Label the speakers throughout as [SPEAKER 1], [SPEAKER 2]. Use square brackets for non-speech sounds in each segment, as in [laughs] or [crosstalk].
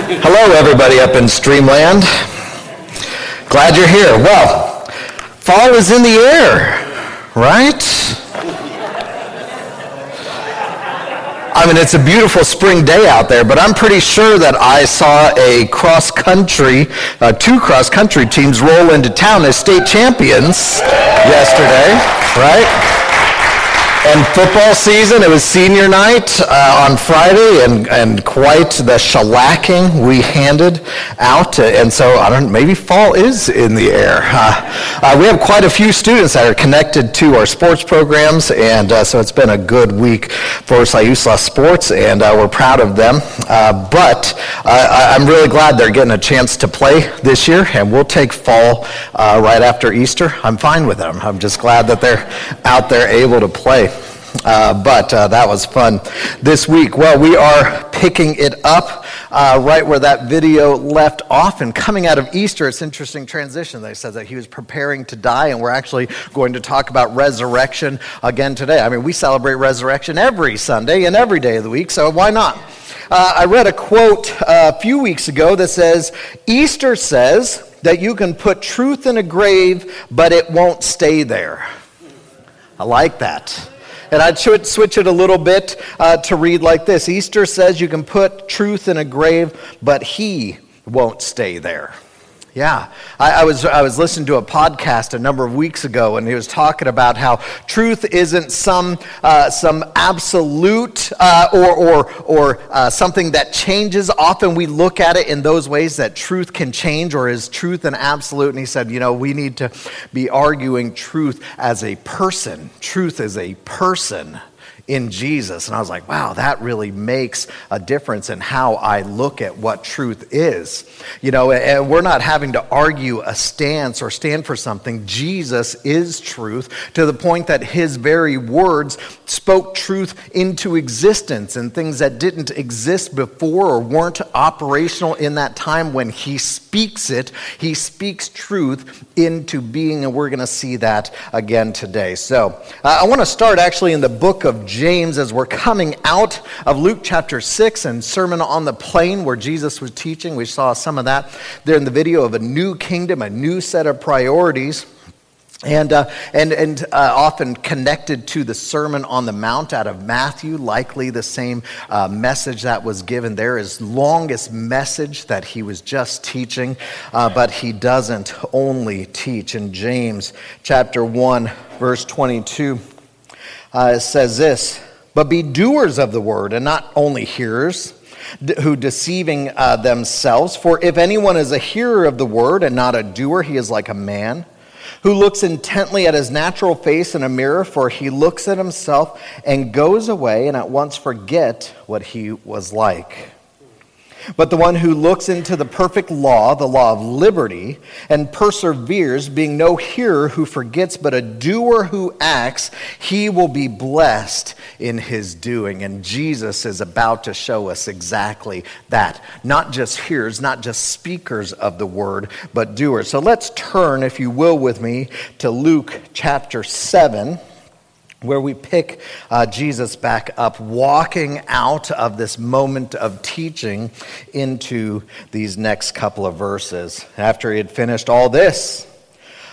[SPEAKER 1] Hello, everybody up in Streamland. Glad you're here. Well, fall is in the air, right? I mean, it's a beautiful spring day out there, but I'm pretty sure that I saw a cross country, uh, two cross country teams roll into town as state champions yesterday, right? And football season, it was senior night uh, on Friday, and, and quite the shellacking we handed out. And so, I don't maybe fall is in the air. [laughs] Uh, uh, we have quite a few students that are connected to our sports programs, and uh, so it's been a good week for Siuslaw Sports, and uh, we're proud of them. Uh, but I'm really glad they're getting a chance to play this year, and we'll take fall right after Easter. I'm fine with them. I'm just glad that they're out there able to play. Uh, but uh, that was fun this week. Well, we are picking it up uh, right where that video left off. And coming out of Easter, it's interesting transition. They said that he was preparing to die, and we're actually going to talk about resurrection again today. I mean, we celebrate resurrection every Sunday and every day of the week, so why not? Uh, I read a quote uh, a few weeks ago that says, Easter says that you can put truth in a grave, but it won't stay there. I like that. And I'd switch it a little bit uh, to read like this Easter says you can put truth in a grave, but he won't stay there. Yeah, I, I, was, I was listening to a podcast a number of weeks ago, and he was talking about how truth isn't some, uh, some absolute uh, or, or, or uh, something that changes. Often we look at it in those ways that truth can change, or is truth an absolute? And he said, you know, we need to be arguing truth as a person. Truth is a person in Jesus. And I was like, wow, that really makes a difference in how I look at what truth is. You know, and we're not having to argue a stance or stand for something. Jesus is truth to the point that his very words spoke truth into existence and things that didn't exist before or weren't operational in that time when he speaks it, he speaks truth into being. And we're going to see that again today. So uh, I want to start actually in the book of James. James as we're coming out of Luke chapter 6 and Sermon on the Plain where Jesus was teaching. We saw some of that there in the video of a new kingdom, a new set of priorities. And, uh, and, and uh, often connected to the Sermon on the Mount out of Matthew, likely the same uh, message that was given there, his longest message that he was just teaching, uh, but he doesn't only teach. In James chapter 1, verse 22, uh, says this But be doers of the word and not only hearers, who deceiving uh, themselves. For if anyone is a hearer of the word and not a doer, he is like a man who looks intently at his natural face in a mirror, for he looks at himself and goes away and at once forget what he was like. But the one who looks into the perfect law, the law of liberty, and perseveres, being no hearer who forgets, but a doer who acts, he will be blessed in his doing. And Jesus is about to show us exactly that. Not just hearers, not just speakers of the word, but doers. So let's turn, if you will, with me to Luke chapter 7 where we pick uh, Jesus back up, walking out of this moment of teaching into these next couple of verses. After he had finished all this,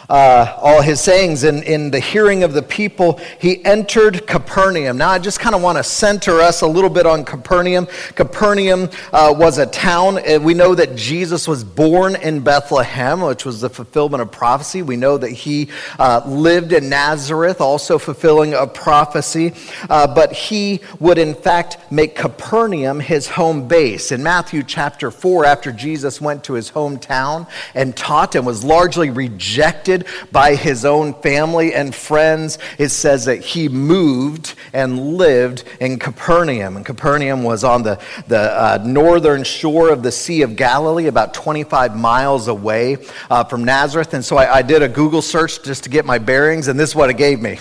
[SPEAKER 1] uh, all his sayings in, in the hearing of the people, he entered Capernaum. Now, I just kind of want to center us a little bit on Capernaum. Capernaum uh, was a town. Uh, we know that Jesus was born in Bethlehem, which was the fulfillment of prophecy. We know that he uh, lived in Nazareth, also fulfilling a prophecy. Uh, but he would, in fact, make Capernaum his home base. In Matthew chapter 4, after Jesus went to his hometown and taught and was largely rejected by his own family and friends. It says that he moved and lived in Capernaum. And Capernaum was on the, the uh, northern shore of the Sea of Galilee, about 25 miles away uh, from Nazareth. And so I, I did a Google search just to get my bearings, and this is what it gave me.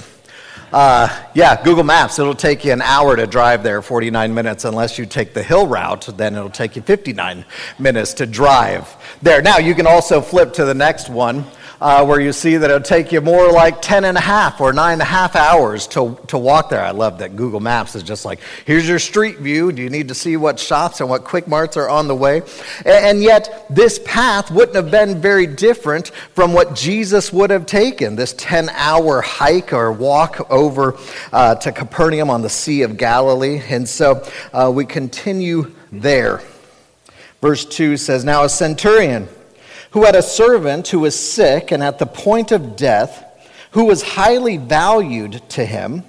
[SPEAKER 1] Uh, yeah, Google Maps, it'll take you an hour to drive there, 49 minutes. Unless you take the hill route, then it'll take you 59 minutes to drive there. Now, you can also flip to the next one uh, where you see that it'll take you more like 10 and a half or nine and a half hours to, to walk there. I love that Google Maps is just like, here's your street view. Do you need to see what shops and what quick marts are on the way? And, and yet, this path wouldn't have been very different from what Jesus would have taken this 10 hour hike or walk over uh, to Capernaum on the Sea of Galilee. And so uh, we continue there. Verse 2 says, Now a centurion who had a servant who was sick and at the point of death, who was highly valued to him,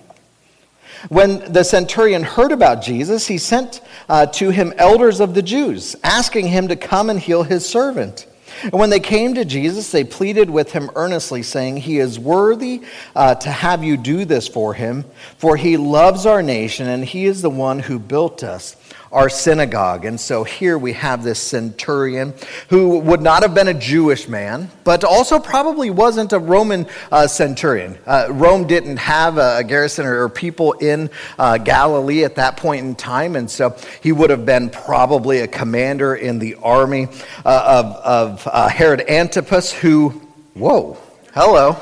[SPEAKER 1] when the centurion heard about Jesus, he sent uh, to him elders of the Jews, asking him to come and heal his servant. And when they came to Jesus, they pleaded with him earnestly, saying, He is worthy uh, to have you do this for him, for he loves our nation, and he is the one who built us our synagogue. And so here we have this centurion who would not have been a Jewish man, but also probably wasn't a Roman uh, centurion. Uh, Rome didn't have a, a garrison or, or, people in uh, Galilee at that point in time, and so he would have been probably a commander in the army uh, of, of uh, Herod Antipas, who, whoa, hello.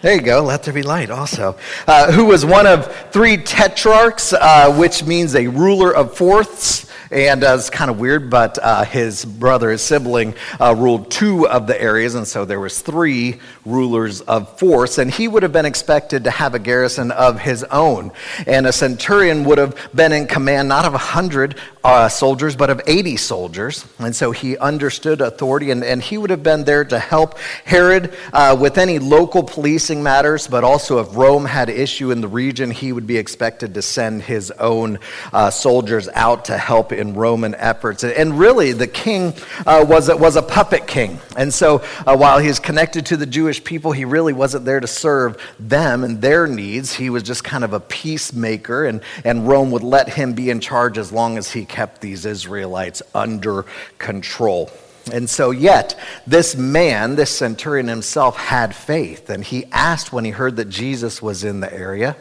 [SPEAKER 1] There you go, let there be light also. Uh, who was one of three tetrarchs, uh, which means a ruler of fourths. And uh, it's kind of weird, but uh, his brother, his sibling, uh, ruled two of the areas, and so there was three rulers of force. And he would have been expected to have a garrison of his own. And a centurion would have been in command not of a hundred uh, soldiers, but of 80 soldiers. And so he understood authority, and, and he would have been there to help Herod uh, with any local policing matters, but also if Rome had issue in the region, he would be expected to send his own uh, soldiers out to help in Roman efforts. And really, the king uh, was, was a puppet king. And so uh, while he's connected to the Jewish people, he really wasn't there to serve them and their needs. He was just kind of a peacemaker, and, and Rome would let him be in charge as long as he kept these Israelites under control. And so, yet, this man, this centurion himself, had faith. And he asked when he heard that Jesus was in the area,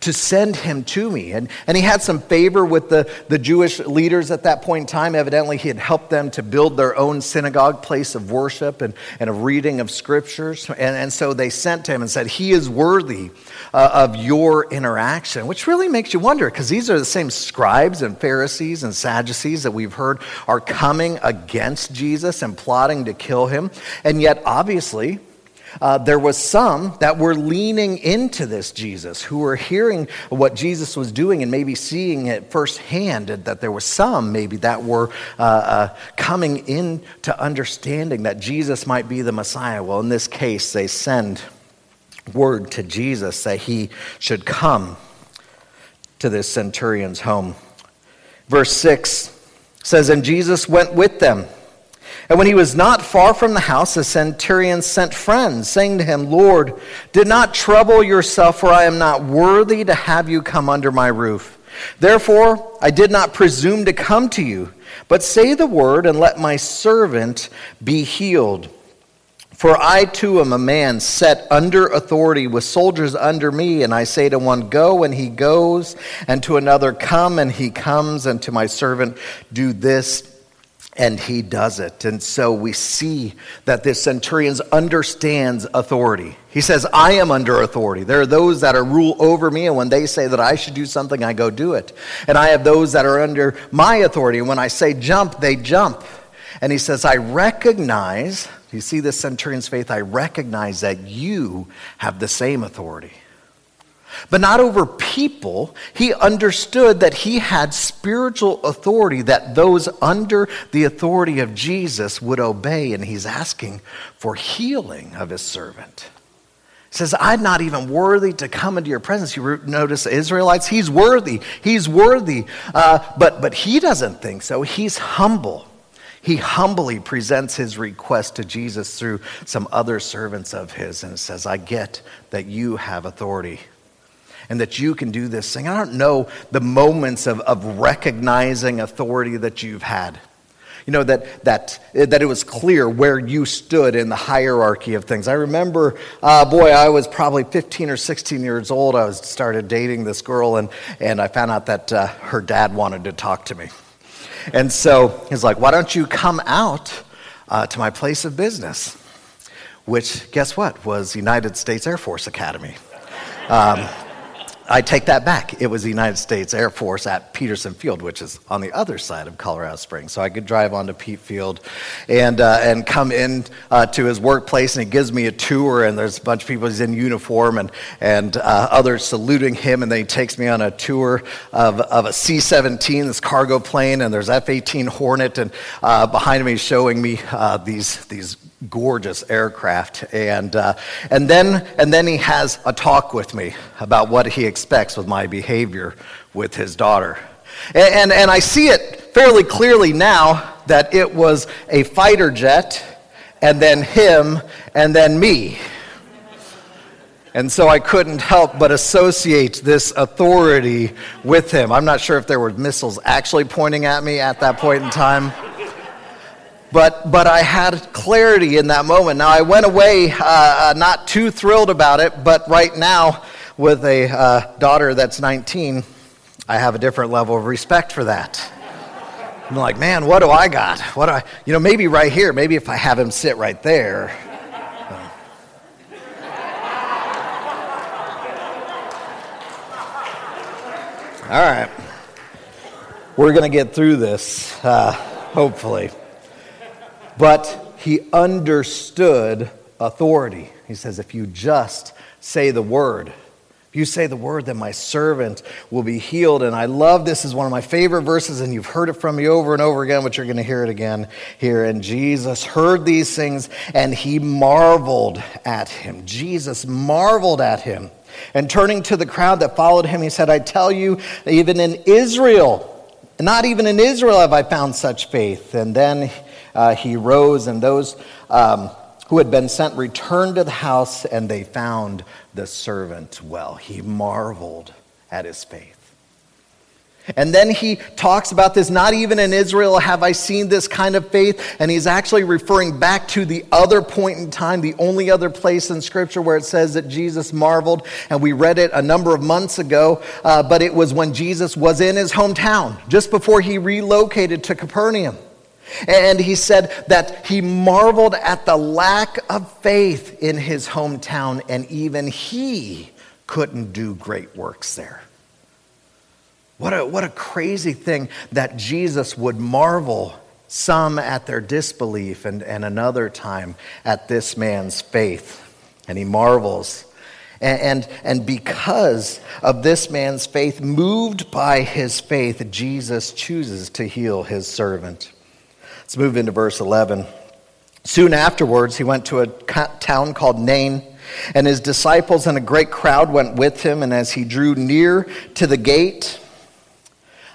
[SPEAKER 1] to send him to me. And, and he had some favor with the, the Jewish leaders at that point in time. Evidently, he had helped them to build their own synagogue, place of worship and, and a reading of scriptures. And, and so they sent to him and said, He is worthy uh, of your interaction, which really makes you wonder because these are the same scribes and Pharisees and Sadducees that we've heard are coming against Jesus and plotting to kill him. And yet, obviously, uh, there was some that were leaning into this Jesus, who were hearing what Jesus was doing and maybe seeing it firsthand, that there was some maybe that were uh, uh, coming into understanding that Jesus might be the Messiah. Well, in this case, they send word to Jesus that he should come to this centurion's home. Verse 6 says, And Jesus went with them. And when he was not far from the house, a centurion sent friends, saying to him, Lord, do not trouble yourself, for I am not worthy to have you come under my roof. Therefore, I did not presume to come to you, but say the word, and let my servant be healed. For I too am a man set under authority with soldiers under me, and I say to one, Go, and he goes, and to another, Come, and he comes, and to my servant, Do this, and he does it. And so we see that this centurion understands authority. He says, I am under authority. There are those that are rule over me, and when they say that I should do something, I go do it. And I have those that are under my authority, and when I say jump, they jump. And he says, I recognize, you see this centurion's faith, I recognize that you have the same authority but not over people. He understood that he had spiritual authority, that those under the authority of Jesus would obey, and he's asking for healing of his servant. He says, I'm not even worthy to come into your presence. You notice Israelites, he's worthy. He's worthy. Uh, but, but he doesn't think so. He's humble. He humbly presents his request to Jesus through some other servants of his and says, I get that you have authority and that you can do this thing. I don't know the moments of, of recognizing authority that you've had. You know, that, that, that it was clear where you stood in the hierarchy of things. I remember, uh, boy, I was probably 15 or 16 years old. I was started dating this girl, and, and I found out that uh, her dad wanted to talk to me. And so he's like, Why don't you come out uh, to my place of business? which, guess what, was United States Air Force Academy. Um, I take that back. It was the United States Air Force at Peterson Field, which is on the other side of Colorado Springs. So I could drive onto Pete Field and, uh, and come in uh, to his workplace, and he gives me a tour, and there's a bunch of people, he's in uniform, and, and uh, others saluting him, and then he takes me on a tour of, of a C 17, this cargo plane, and there's F 18 Hornet, and uh, behind me, showing me uh, these, these gorgeous aircraft. And, uh, and, then, and then he has a talk with me about what he expects with my behavior with his daughter. And, and, and I see it fairly clearly now that it was a fighter jet, and then him, and then me. And so I couldn't help but associate this authority with him. I'm not sure if there were missiles actually pointing at me at that point in time. But, but I had clarity in that moment. Now, I went away uh, uh, not too thrilled about it, but right now, with a uh, daughter that's 19, I have a different level of respect for that. I'm like, man, what do I got? What do I, you know, maybe right here, maybe if I have him sit right there. All right. We're going to get through this, uh, hopefully. But he understood authority. He says, if you just say the word, if you say the word, then my servant will be healed. And I love this is one of my favorite verses, and you've heard it from me over and over again, but you're going to hear it again here. And Jesus heard these things, and he marveled at him. Jesus marveled at him. And turning to the crowd that followed him, he said, I tell you, even in Israel, not even in Israel have I found such faith. And then uh, he rose, and those um, who had been sent returned to the house, and they found the servant well. He marveled at his faith. And then he talks about this, not even in Israel have I seen this kind of faith. And he's actually referring back to the other point in time, the only other place in Scripture where it says that Jesus marveled. And we read it a number of months ago, uh, but it was when Jesus was in his hometown, just before he relocated to Capernaum. And he said that he marveled at the lack of faith in his hometown, and even he couldn't do great works there. What a, what a crazy thing that Jesus would marvel, some at their disbelief, and, and another time at this man's faith. And he marvels. And, and, and because of this man's faith, moved by his faith, Jesus chooses to heal his servant. Let's move into verse 11. Soon afterwards, he went to a town called Nain, and his disciples and a great crowd went with him. And as he drew near to the gate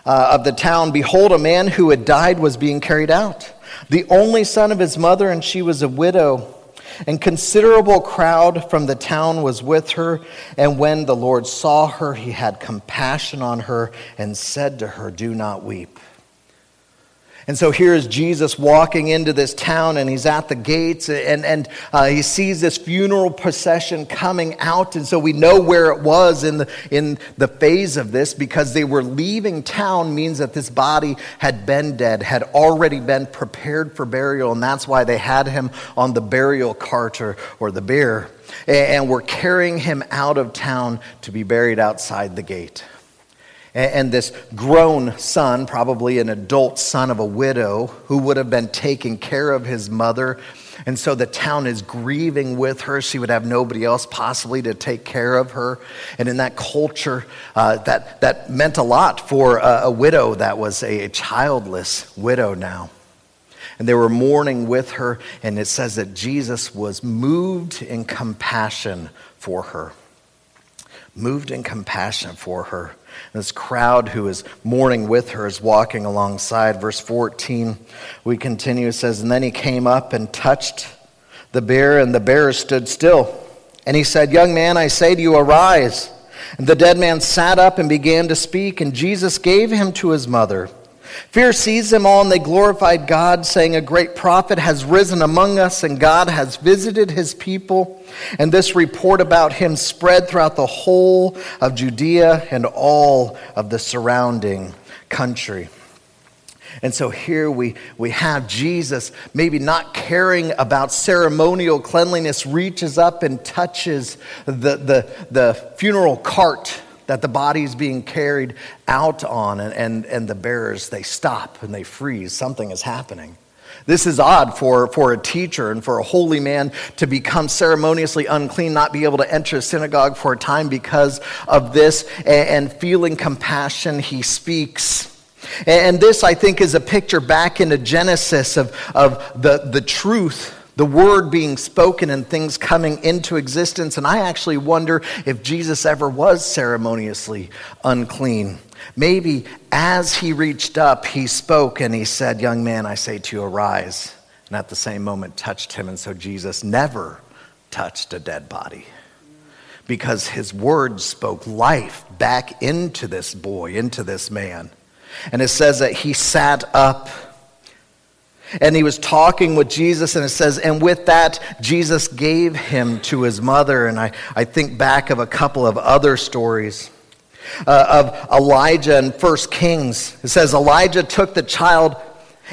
[SPEAKER 1] uh, of the town, behold, a man who had died was being carried out, the only son of his mother, and she was a widow. And considerable crowd from the town was with her. And when the Lord saw her, he had compassion on her and said to her, Do not weep. And so here is Jesus walking into this town, and he's at the gates, and, and uh, he sees this funeral procession coming out. And so we know where it was in the, in the phase of this because they were leaving town, means that this body had been dead, had already been prepared for burial, and that's why they had him on the burial cart or, or the bier. And were carrying him out of town to be buried outside the gate and this grown son, probably an adult son of a widow, who would have been taking care of his mother. And so the town is grieving with her. She would have nobody else possibly to take care of her. And in that culture, uh, that, that meant a lot for a, a widow that was a, a childless widow now. And they were mourning with her. And it says that Jesus was moved in compassion for her. Moved in compassion for her. This crowd who is mourning with her is walking alongside. Verse 14, we continue. It says, And then he came up and touched the bier, and the bier stood still. And he said, Young man, I say to you, arise. And the dead man sat up and began to speak, and Jesus gave him to his mother. Fear seized them all, and they glorified God, saying, A great prophet has risen among us, and God has visited his people. And this report about him spread throughout the whole of Judea and all of the surrounding country. And so here we, we have Jesus, maybe not caring about ceremonial cleanliness, reaches up and touches the, the, the funeral cart that the body is being carried out on, and, and, and the bearers, they stop and they freeze. Something is happening. This is odd for, for a teacher and for a holy man to become ceremoniously unclean, not be able to enter a synagogue for a time because of this, and, and feeling compassion, he speaks. And this, I think, is a picture back into Genesis of, of the, the truth the word being spoken and things coming into existence. And I actually wonder if Jesus ever was ceremoniously unclean. Maybe as he reached up, he spoke and he said, Young man, I say to you, arise. And at the same moment touched him. And so Jesus never touched a dead body because his word spoke life back into this boy, into this man. And it says that he sat up and he was talking with Jesus, and it says, and with that, Jesus gave him to his mother. And I, I think back of a couple of other stories uh, of Elijah in First Kings. It says, Elijah took the child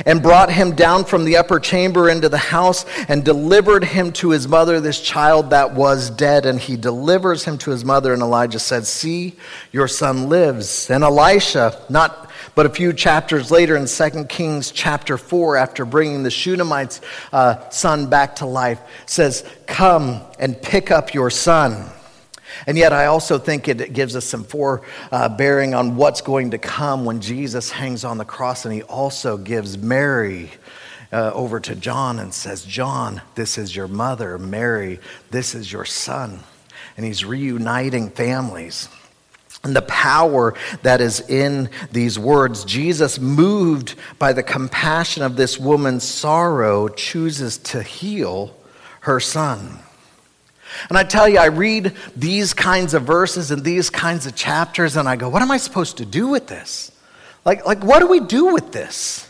[SPEAKER 1] and brought him down from the upper chamber into the house and delivered him to his mother, this child that was dead. And he delivers him to his mother. And Elijah said, See, your son lives. And Elisha, not but a few chapters later in 2 Kings chapter 4, after bringing the Shunammite's uh, son back to life, says, Come and pick up your son. And yet, I also think it gives us some forebearing uh, on what's going to come when Jesus hangs on the cross. And he also gives Mary uh, over to John and says, John, this is your mother. Mary, this is your son. And he's reuniting families and the power that is in these words. Jesus, moved by the compassion of this woman's sorrow, chooses to heal her son. And I tell you, I read these kinds of verses and these kinds of chapters, and I go, what am I supposed to do with this? Like, like what do we do with this?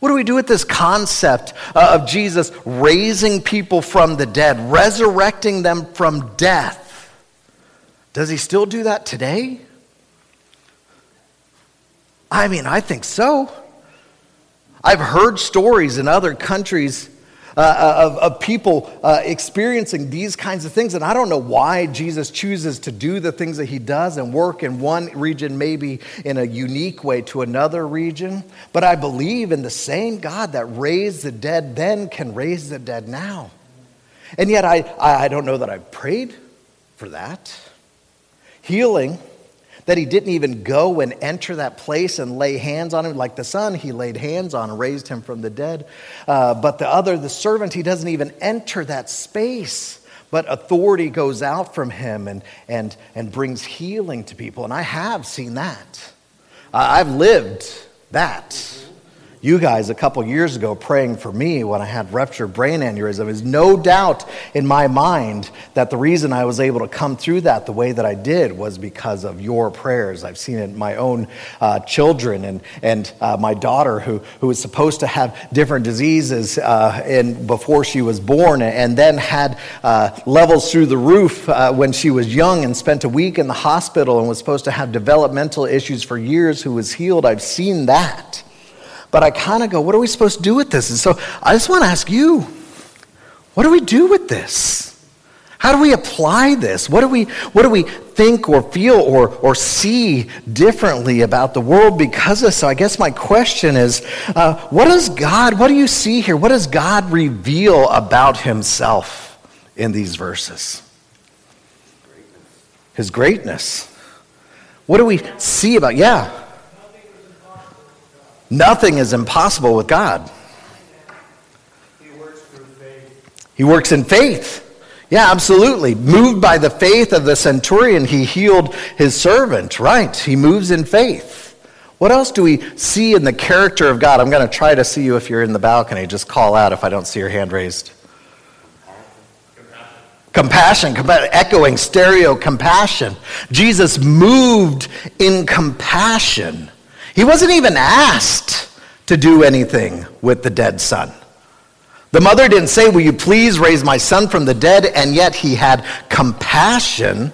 [SPEAKER 1] What do we do with this concept uh, of Jesus raising people from the dead, resurrecting them from death? Does he still do that today? I mean, I think so. I've heard stories in other countries uh, uh, of, of people uh, experiencing these kinds of things, and I don't know why Jesus chooses to do the things that he does and work in one region, maybe in a unique way to another region. But I believe in the same God that raised the dead then can raise the dead now. And yet, I, I don't know that I've prayed for that healing that he didn't even go and enter that place and lay hands on him. Like the son he laid hands on and raised him from the dead. Uh, but the other the servant he doesn't even enter that space but authority goes out from him and, and, and brings healing to people. And i have seen that. I've lived that you guys a couple years ago praying for me when I had ruptured brain aneurysm. is no doubt in my mind that the reason I was able to come through that the way that I did was because of your prayers. I've seen it in my own uh, children and, and uh, my daughter who, who was supposed to have different diseases uh, in, before she was born and then had uh, levels through the roof uh, when she was young and spent a week in the hospital and was supposed to have developmental issues for years who was healed. I've seen that. But I kind of go, what are we supposed to do with this? And so I just want to ask you, what do we do with this? How do we apply this? What do we, what do we think or feel or, or see differently about the world because of So I guess my question is uh, what does God, what do you see here? What does God reveal about himself in these verses? His greatness. What do we see about, yeah. Nothing is impossible with God.
[SPEAKER 2] He works through faith.
[SPEAKER 1] He works in faith. Yeah, absolutely. Moved by the faith of the centurion, he healed his servant, right? He moves in faith. What else do we see in the character of God? I'm going to try to see you if you're in the balcony. Just call out if I don't see your hand raised. Compassion, compassion echoing, stereo compassion. Jesus moved in compassion. He wasn't even asked to do anything with the dead son. The mother didn't say, Will you please raise my son from the dead? And yet he had compassion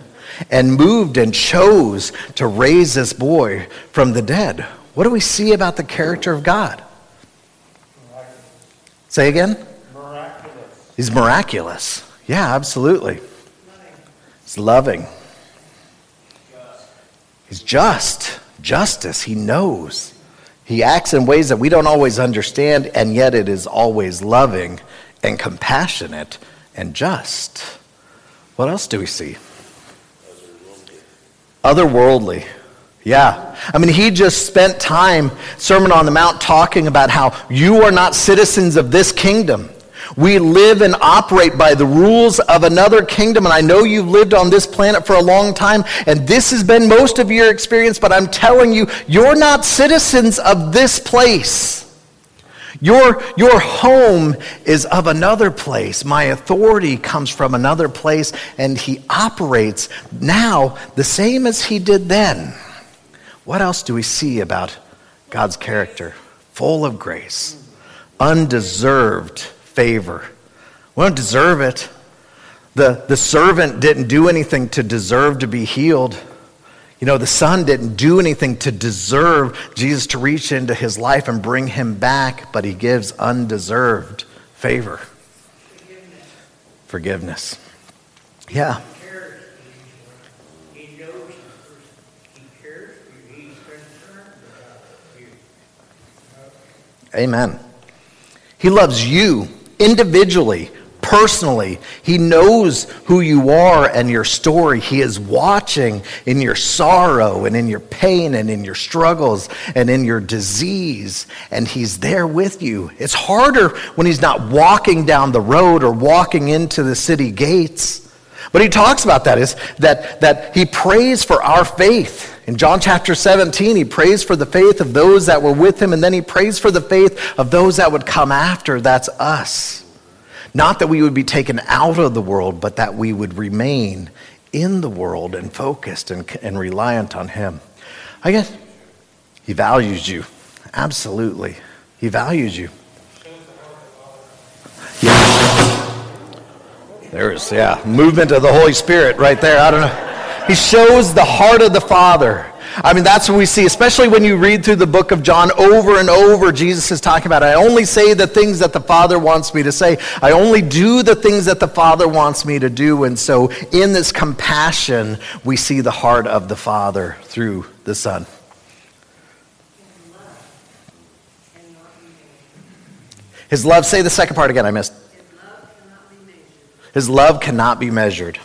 [SPEAKER 1] and moved and chose to raise this boy from the dead. What do we see about the character of God? Say again?
[SPEAKER 2] Miraculous.
[SPEAKER 1] He's miraculous. Yeah, absolutely. He's loving. He's just. Justice. He knows. He acts in ways that we don't always understand, and yet it is always loving and compassionate and just. What else do we see? Otherworldly. Yeah. I mean, he just spent time, Sermon on the Mount, talking about how you are not citizens of this kingdom. We live and operate by the rules of another kingdom. And I know you've lived on this planet for a long time, and this has been most of your experience, but I'm telling you, you're not citizens of this place. Your, your home is of another place. My authority comes from another place, and he operates now the same as he did then. What else do we see about God's character? Full of grace, undeserved favor. We don't deserve it. The, the servant didn't do anything to deserve to be healed. You know, the son didn't do anything to deserve Jesus to reach into his life and bring him back, but he gives undeserved favor. Forgiveness. Forgiveness. Yeah. Amen. He loves you individually, personally. He knows who you are and your story. He is watching in your sorrow and in your pain and in your struggles and in your disease, and He's there with you. It's harder when He's not walking down the road or walking into the city gates. But he talks about that is that, that he prays for our faith. In John chapter 17, he prays for the faith of those that were with him, and then he prays for the faith of those that would come after. That's us. Not that we would be taken out of the world, but that we would remain in the world and focused and, and reliant on him. I guess he values you. Absolutely. He values you. Yeah. There's, yeah, movement of the Holy Spirit right there. I don't know. He shows the heart of the Father. I mean, that's what we see, especially when you read through the book of John over and over. Jesus is talking about, I only say the things that the Father wants me to say. I only do the things that the Father wants me to do. And so, in this compassion, we see the heart of the Father through the Son. His love, say the second part again, I missed. His love cannot be measured.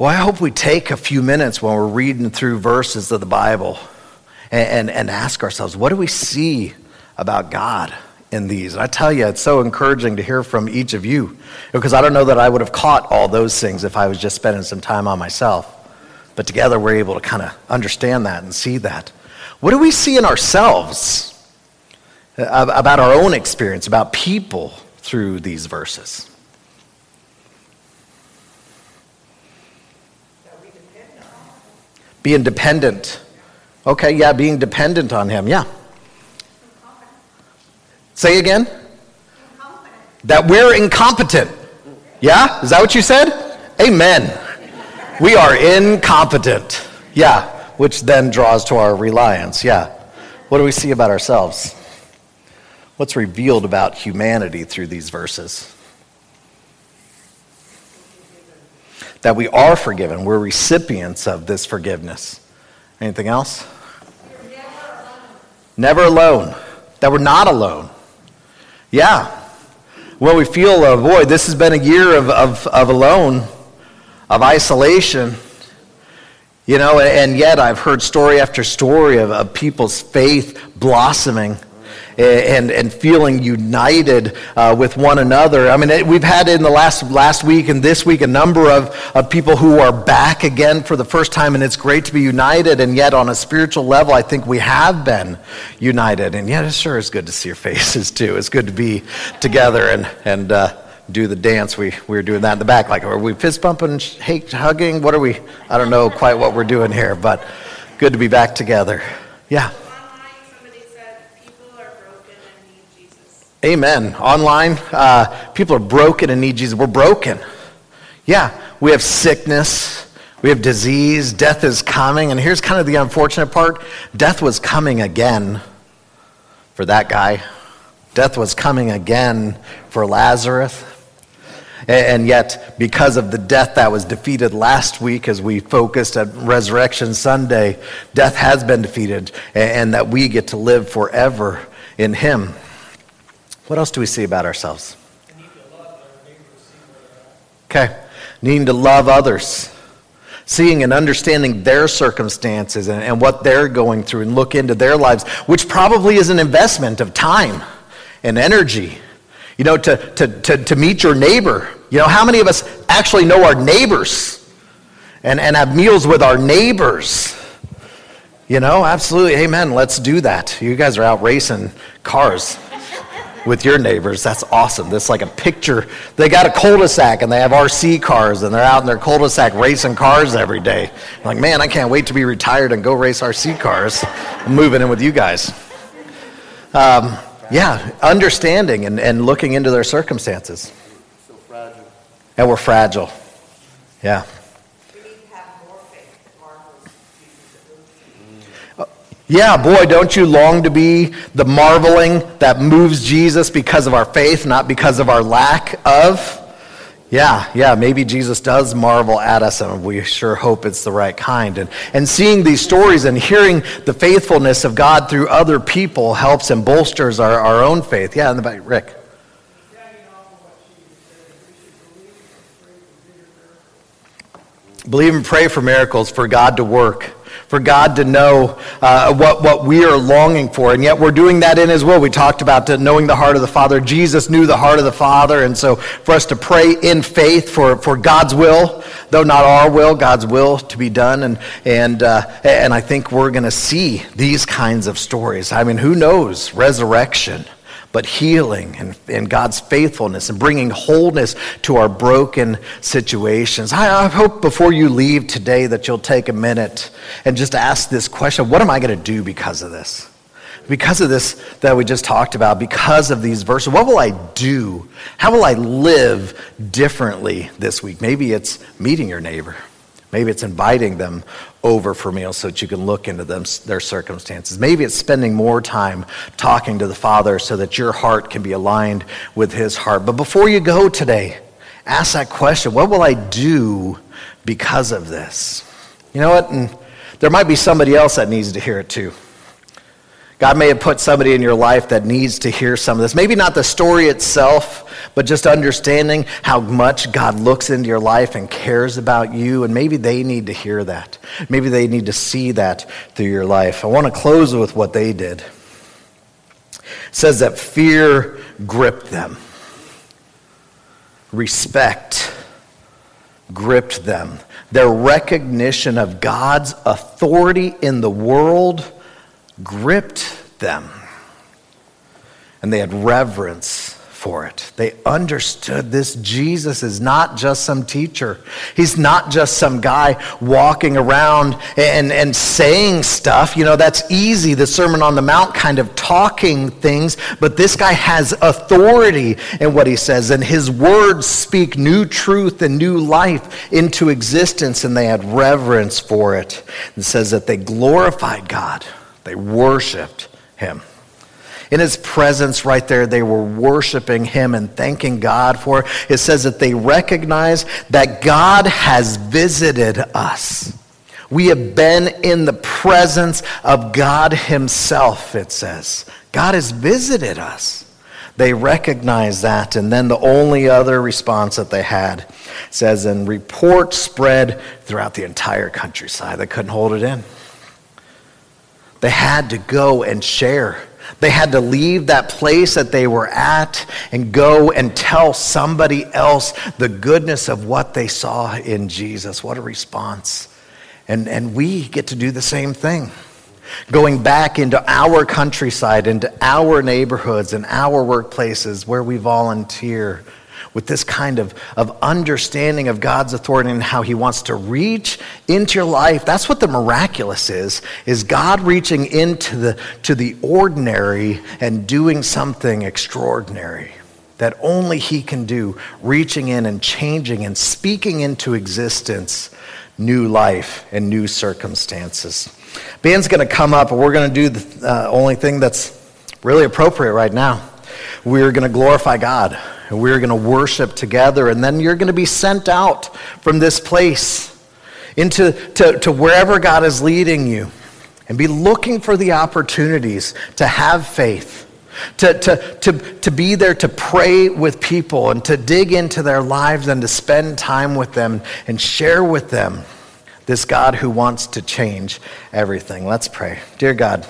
[SPEAKER 1] Boy, I hope we take a few minutes when we're reading through verses of the Bible and, and, and, ask ourselves, what do we see about God in these? And I tell you, it's so encouraging to hear from each of you because I don't know that I would have caught all those things if I was just spending some time on myself. But together we're able to kind of understand that and see that. What do we see in ourselves about our own experience, about people through these verses? Being dependent. Okay, yeah, being dependent on Him. Yeah. Say again? That we're incompetent. Yeah? Is that what you said? Amen. We are incompetent. Yeah. Which then draws to our reliance. Yeah. What do we see about ourselves? What's revealed about humanity through these verses? That we are forgiven. We're recipients of this forgiveness. Anything else? Never alone. That we're not alone. Yeah. When we feel, uh, boy, this has been a year of, of, of alone, of isolation. You know, and yet I've heard story after story of, of people's faith blossoming and, and feeling united uh, with one another. I mean, we've had in the last, last week and this week a number of, of people who are back again for the first time, and it's great to be united. And yet, on a spiritual level, I think we have been united. And yet, it sure is good to see your faces, [laughs] too. It's good to be together and, and uh, do the dance. We, we were doing that in the back. Like, are we fist bumping, hugging? What are we? I don't know quite what we're doing here, but good to be back together. Yeah. Amen. Online, uh, people are broken and need Jesus. We're broken. Yeah, we have sickness. We have disease, death is coming, and here's kind of the unfortunate part death was coming again for that guy. Death was coming again for Lazarus. And yet, because of the death that was defeated last week as we focused at Resurrection Sunday, death has been defeated and that we get to live forever in Him. What else do we see about ourselves? Okay, needing to love others, seeing and understanding their circumstances and, and what they're going through and look into their lives, which probably is an investment of time and energy. You know, to, to, to, to meet your neighbor. You know, how many of us actually know our neighbors and, and have meals with our neighbors? You know, absolutely. Amen. Let's do that. You guys are out racing cars with your neighbors. That's awesome. This like a picture. They got a cul-de-sac and they have RC cars and they're out in their cul-de-sac racing cars every day. I'm like, man, I can't wait to be retired and go race RC cars. I'm moving in with you guys. Um, yeah, understanding and, and looking into their circumstances.
[SPEAKER 2] So fragile.
[SPEAKER 1] And we're fragile. Yeah. Yeah, boy, don't you long to be the marveling that moves Jesus because of our faith, not because of our lack of? Yeah, yeah, maybe Jesus does marvel at us, and we sure hope it's the right kind. And, and seeing these stories and hearing the faithfulness of God through other people helps and bolsters our, our own faith. Yeah, in the back, Rick. Believe and pray for miracles, for God to work for God to know uh, what, what we are longing for. And yet we're doing that in His will. We talked about knowing the heart of the Father. Jesus knew the heart of the Father. And so for us to pray in faith for, for God's will, though not our will, God's will to be done. And, and, uh, and I think we're going to see these kinds of stories. I mean, who knows? Resurrection but healing and, and God's faithfulness and bringing wholeness to our broken situations. I, I hope before you leave today that you'll take a minute and just ask this question what am I going to do because of this? Because of this that we just talked about, because of these verses, what will I do? How will I live differently this week? Maybe it's meeting your neighbor. Maybe it's inviting them over for meals so that you can look into them, their circumstances. Maybe it's spending more time talking to the Father so that your heart can be aligned with His heart. But before you go today, ask that question what will I do because of this? You know what? And there might be somebody else that needs to hear it too. God may have put somebody in your life that needs to hear some of this. Maybe not the story itself, but just understanding how much God looks into your life and cares about you. And maybe they need to hear that. Maybe they need to see that through your life. I want to close with what they did. It says that fear gripped them, respect gripped them. Their recognition of God's authority in the world gripped them. And they had reverence for it. They understood this Jesus is not just some teacher. He's not just some guy walking around and, and saying stuff. You know, that's easy, the Sermon on the Mount kind of talking things, but this guy has authority in what he says, and his words speak new truth and new life into existence, and they had reverence for it. It says that they glorified God. They worshiped him. In his presence, right there, they were worshiping him and thanking God for it. It says that they recognize that God has visited us. We have been in the presence of God himself, it says. God has visited us. They recognize that. And then the only other response that they had says, and report spread throughout the entire countryside. They couldn't hold it in. They had to go and share. They had to leave that place that they were at and go and tell somebody else the goodness of what they saw in Jesus. What a response. And, and we get to do the same thing. Going back into our countryside, into our neighborhoods and our workplaces where we volunteer with this kind of, of understanding of God's authority and how he wants to reach into your life. That's what the miraculous is, is God reaching into the, to the ordinary and doing something extraordinary that only he can do, reaching in and changing and speaking into existence new life and new circumstances. Band's going to come up, and we're going to do the uh, only thing that's really appropriate right now. We're going to glorify God, and we're going to worship together, and then you're going to be sent out from this place into to, to wherever God is leading you, and be looking for the opportunities to have faith. To, to, to, to be there to pray with people and to dig into their lives and to spend time with them and share with them this God who wants to change everything. Let's pray. Dear God,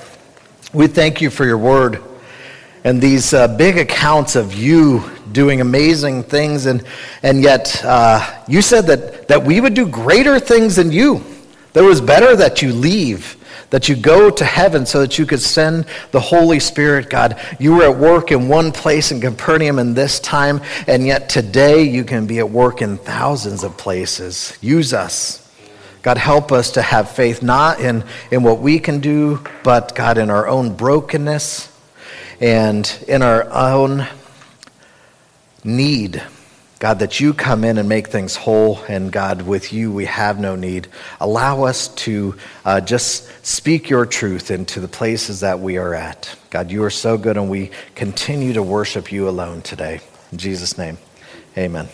[SPEAKER 1] we thank you for your word and these uh, big accounts of you doing amazing things, and, and yet uh, you said that, that we would do greater things than you. That it was better that you leave, that you go to heaven so that you could send the Holy Spirit, God. You were at work in one place in Capernaum in this time, and yet today you can be at work in thousands of places. Use us. God, help us to have faith not in, in what we can do, but God, in our own brokenness and in our own need. God, that you come in and make things whole, and God, with you we have no need. Allow us to uh, just speak your truth into the places that we are at. God, you are so good, and we continue to worship you alone today. In Jesus' name, amen.